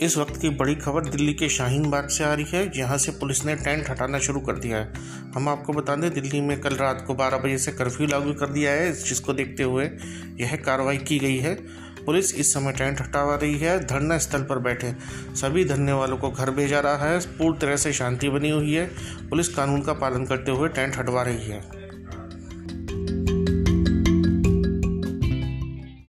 इस वक्त की बड़ी खबर दिल्ली के शाहीन बाग से आ रही है, जहाँ से पुलिस ने टेंट हटाना शुरू कर दिया है। हम आपको बता दें, दिल्ली में कल रात को 12 बजे से कर्फ्यू लागू कर दिया है, जिसको देखते हुए यह कार्रवाई की गई है। पुलिस इस समय टेंट हटावा रही है, धरना स्थल पर बैठे। सभी धरने वालों को घर भेजा रहा है पूर्ण तरह से शांति बनी हुई है। पुलिस कानून का पालन करते हुए टेंट हटवा रही है।